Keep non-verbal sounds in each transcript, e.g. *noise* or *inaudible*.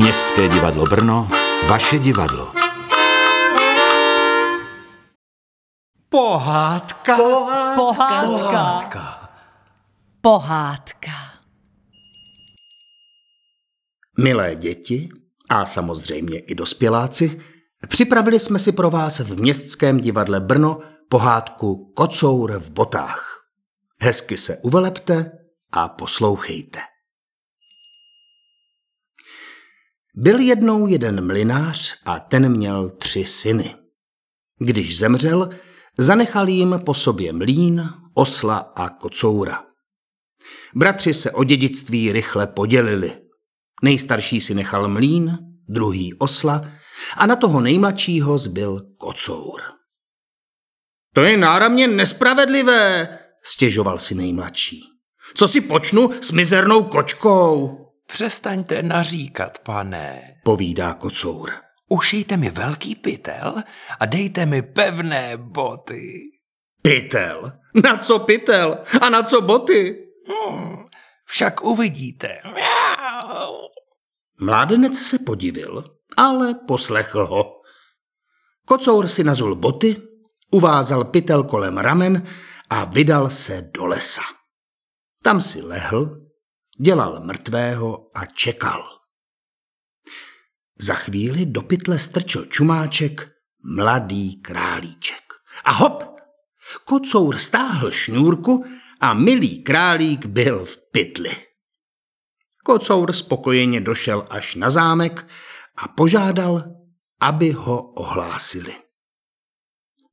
Městské divadlo Brno, vaše divadlo. Pohádka. Pohádka. Pohádka. Milé děti a samozřejmě i dospěláci, připravili jsme si pro vás v Městském divadle Brno pohádku Kocour v botách. Hezky se uvelepte a poslouchejte. Byl jednou jeden mlinář a ten měl tři syny. Když zemřel, zanechal jim po sobě mlín, osla a kocoura. Bratři se o dědictví rychle podělili. Nejstarší si nechal mlín, druhý osla a na toho nejmladšího zbyl kocour. To je náramně nespravedlivé, stěžoval si nejmladší. Co si počnu s mizernou kočkou? Přestaňte naříkat, pane. Povídá kocour. Ušijte mi velký pytel a dejte mi pevné boty. Pytel? Na co pytel? A na co boty? Hmm, však uvidíte. Mládenec se podivil, ale poslechl ho. Kocour si nazul boty, uvázal pytel kolem ramen a vydal se do lesa. Tam si lehl, dělal mrtvého a čekal. Za chvíli do pytle strčil čumáček mladý králíček. A hop! Kocour stáhl šňůrku a milý králík byl v pytli. Kocour spokojeně došel až na zámek a požádal, aby ho ohlásili.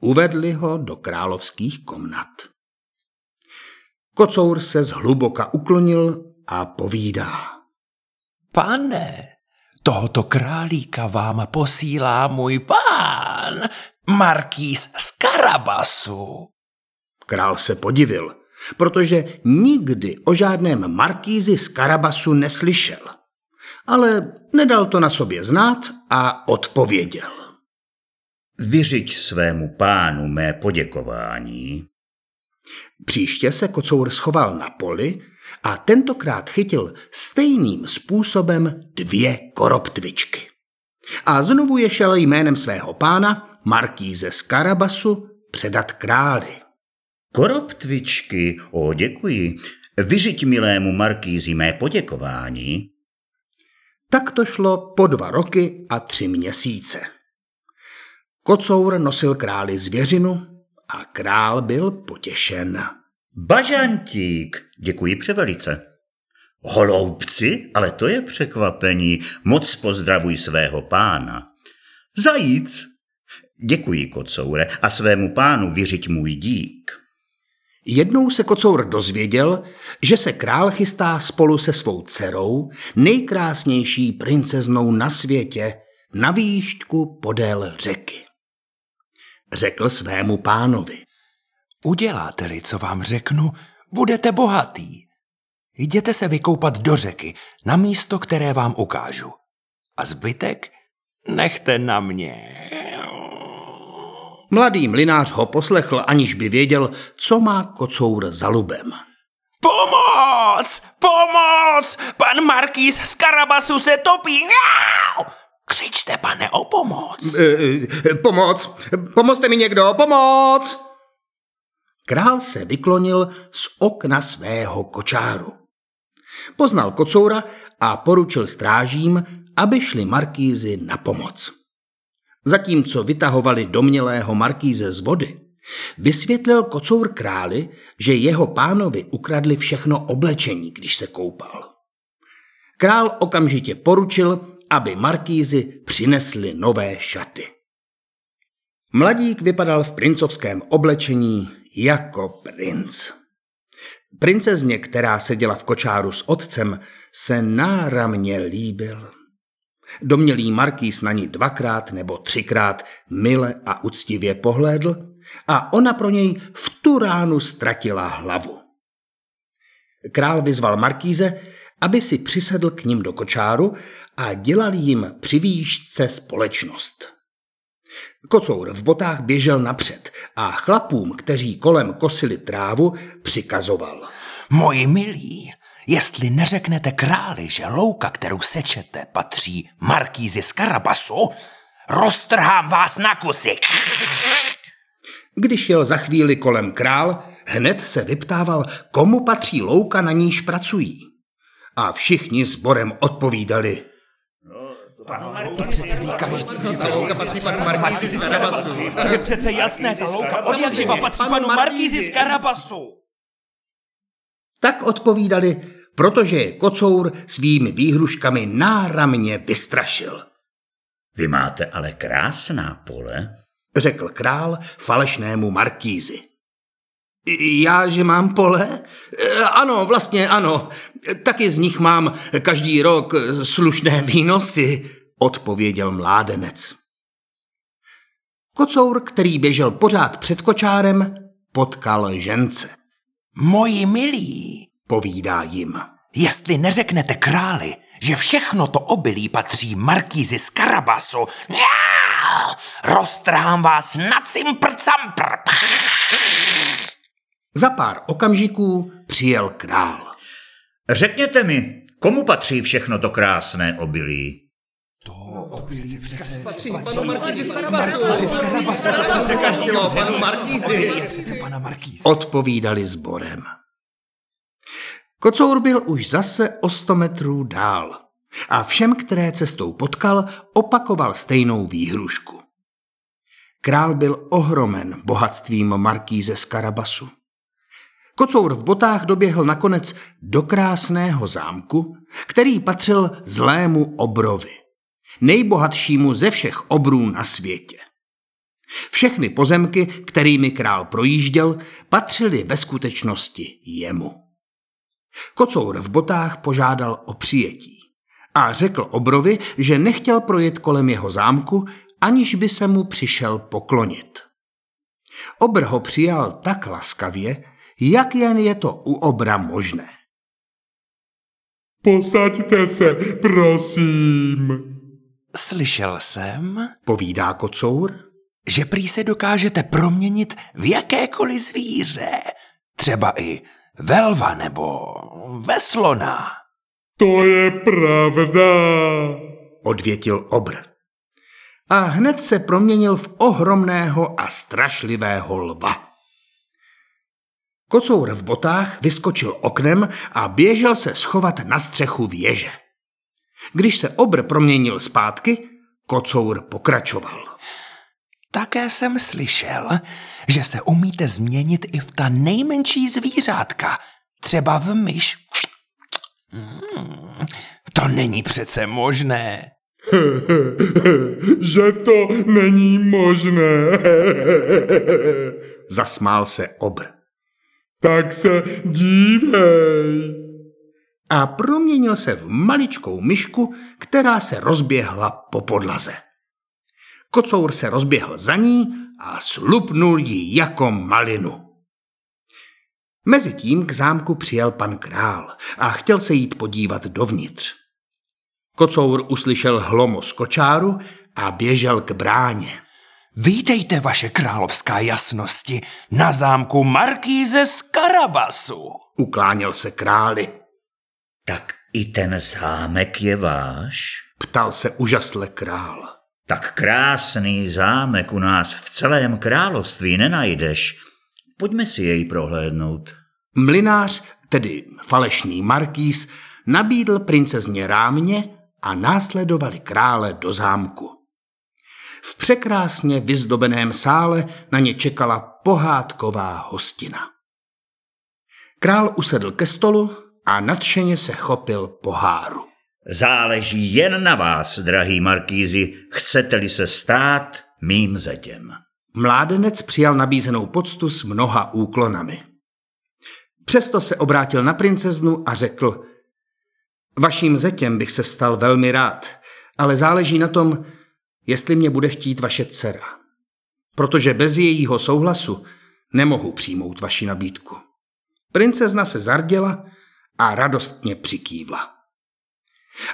Uvedli ho do královských komnat. Kocour se zhluboka uklonil a povídá. Pane, tohoto králíka vám posílá můj pán, Markýz z Karabasu. Král se podivil, protože nikdy o žádném markýzi z Karabasu neslyšel. Ale nedal to na sobě znát a odpověděl. Vyřiď svému pánu mé poděkování. Příště se kocour schoval na poli a tentokrát chytil stejným způsobem dvě koroptvičky. A znovu je šel jménem svého pána, Markíze z Karabasu, předat králi. Koroptvičky, o děkuji. Vyřiď milému Markízi mé poděkování. Tak to šlo po dva roky a tři měsíce. Kocour nosil králi zvěřinu a král byl potěšen. Bažantík, děkuji převelice. Holoubci, ale to je překvapení, moc pozdravuj svého pána. Zajíc, děkuji, kocoure, a svému pánu vyřiď můj dík. Jednou se kocour dozvěděl, že se král chystá spolu se svou dcerou, nejkrásnější princeznou na světě, na výšku podél řeky. Řekl svému pánovi. Uděláte-li, co vám řeknu, budete bohatý. Jděte se vykoupat do řeky, na místo, které vám ukážu. A zbytek nechte na mě. Mladý mlinář ho poslechl, aniž by věděl, co má kocour za lubem. Pomoc! Pomoc! Pan Markýz z Karabasu se topí! Křičte, pane, o pomoc! E, pomoc! Pomozte mi někdo! Pomoc! Král se vyklonil z okna svého kočáru. Poznal kocoura a poručil strážím, aby šli markízy na pomoc. Zatímco vytahovali domělého markíze z vody, vysvětlil kocour králi, že jeho pánovi ukradli všechno oblečení, když se koupal. Král okamžitě poručil, aby markízy přinesli nové šaty. Mladík vypadal v princovském oblečení jako princ. Princezně, která seděla v kočáru s otcem, se náramně líbil. Domělý markýz na ní dvakrát nebo třikrát mile a uctivě pohlédl a ona pro něj v tu ránu ztratila hlavu. Král vyzval markíze, aby si přisedl k ním do kočáru a dělal jim při výšce společnost. Kocour v botách běžel napřed a chlapům, kteří kolem kosili trávu, přikazoval. Moji milí, Jestli neřeknete králi, že louka, kterou sečete, patří markízi z Karabasu, roztrhám vás na kusy. Když jel za chvíli kolem král, hned se vyptával, komu patří louka, na níž pracují. A všichni sborem odpovídali. To přece ví každý. Ta louka patří panu Markízi z Karabasu. To je přece jasné, ta louka od jak živa patří panu Markízi z Karabasu. Tak odpovídali, protože je kocour svými výhruškami náramně vystrašil. Vy máte ale krásná pole. Řekl král falešnému markízi. Já, že mám pole? Ano, vlastně ano. Taky z nich mám každý rok slušné výnosy, odpověděl mládenec. Kocour, který běžel pořád před kočárem, potkal žence. Moji milí, Povídá jim. jestli neřeknete králi, že všechno to obilí patří markízi z Karabasu, já, roztrhám vás na cimpr campr. Za pár okamžiků přijel král. Řekněte mi, komu patří všechno to krásné obilí? Pana Markíze. Odpovídali sborem. Kocour byl už zase o sto metrů dál a všem, které cestou potkal, opakoval stejnou výhrušku. Král byl ohromen bohatstvím markíze z Karabasu. Kocour v botách doběhl nakonec do krásného zámku, který patřil zlému obrovi, nejbohatšímu ze všech obrů na světě. Všechny pozemky, kterými král projížděl, patřily ve skutečnosti jemu. Kocour v botách požádal o přijetí a řekl obrovi, že nechtěl projet kolem jeho zámku, aniž by se mu přišel poklonit. Obr ho přijal tak laskavě, jak jen je to u obra možné. Posaďte se, prosím. Slyšel jsem, Povídá kocour, že prý se dokážete proměnit v jakékoliv zvíře, třeba i velva nebo veslona. To je pravda. odvětil obr. A hned se proměnil v ohromného a strašlivého lva. Kocour v botách vyskočil oknem a běžel se schovat na střechu věže. Když se obr proměnil zpátky, kocour pokračoval. Také jsem slyšel, že se umíte změnit i v ta nejmenší zvířátka, třeba v myš. Hmm, to není přece možné. *laughs* Že to není možné. *laughs* Zasmál se obr. tak se dívej. A proměnil se v maličkou myšku, která se rozběhla po podlaze. Kocour se rozběhl za ní a slupnul ji jako malinu. Mezitím k zámku přijel pan král a chtěl se jít podívat dovnitř. Kocour uslyšel hlomo z kočáru a běžel k bráně. Vítejte, vaše královská jasnosti, na zámku Markíze z Karabasu. Ukláněl se králi. I ten zámek je váš? Ptal se úžasle král. Tak krásný zámek u nás v celém království nenajdeš. Pojďme si jej prohlédnout. Mlinář, tedy falešný markýz, nabídl princezně rámě a následovali krále do zámku. V překrásně vyzdobeném sále na ně čekala pohádková hostina. Král usedl ke stolu a nadšeně se chopil poháru. Záleží jen na vás, drahý markýzi, chcete-li se stát mým zetěm. Mládenec přijal nabízenou poctu s mnoha úklonami. Přesto se obrátil na princeznu a řekl, vaším zetěm bych se stal velmi rád, ale záleží na tom, jestli mě bude chtít vaše dcera. Protože bez jejího souhlasu nemohu přijmout vaši nabídku. Princezna se zarděla a radostně přikývla.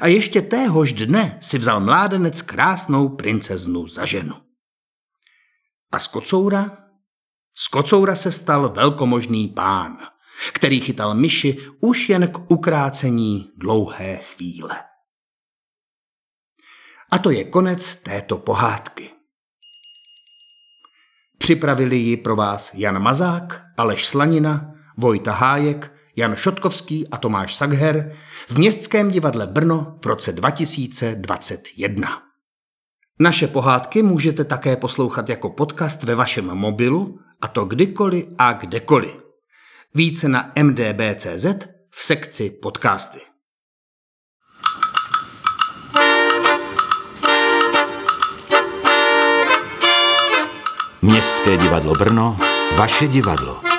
A ještě téhož dne si vzal mládenec krásnou princeznu za ženu. A z kocoura? Z kocoura se stal velkomožný pán, který chytal myši už jen k ukrácení dlouhé chvíle. A to je konec této pohádky. Připravili ji pro vás Jan Mazák, Aleš Slanina, Vojta Hájek, Jan Šotkovský a Tomáš Sagher v Městském divadle Brno v roce 2021. Naše pohádky můžete také poslouchat jako podcast ve vašem mobilu, a to kdykoliv a kdekoliv. Více na mdb.cz v sekci podcasty. Městské divadlo Brno, vaše divadlo.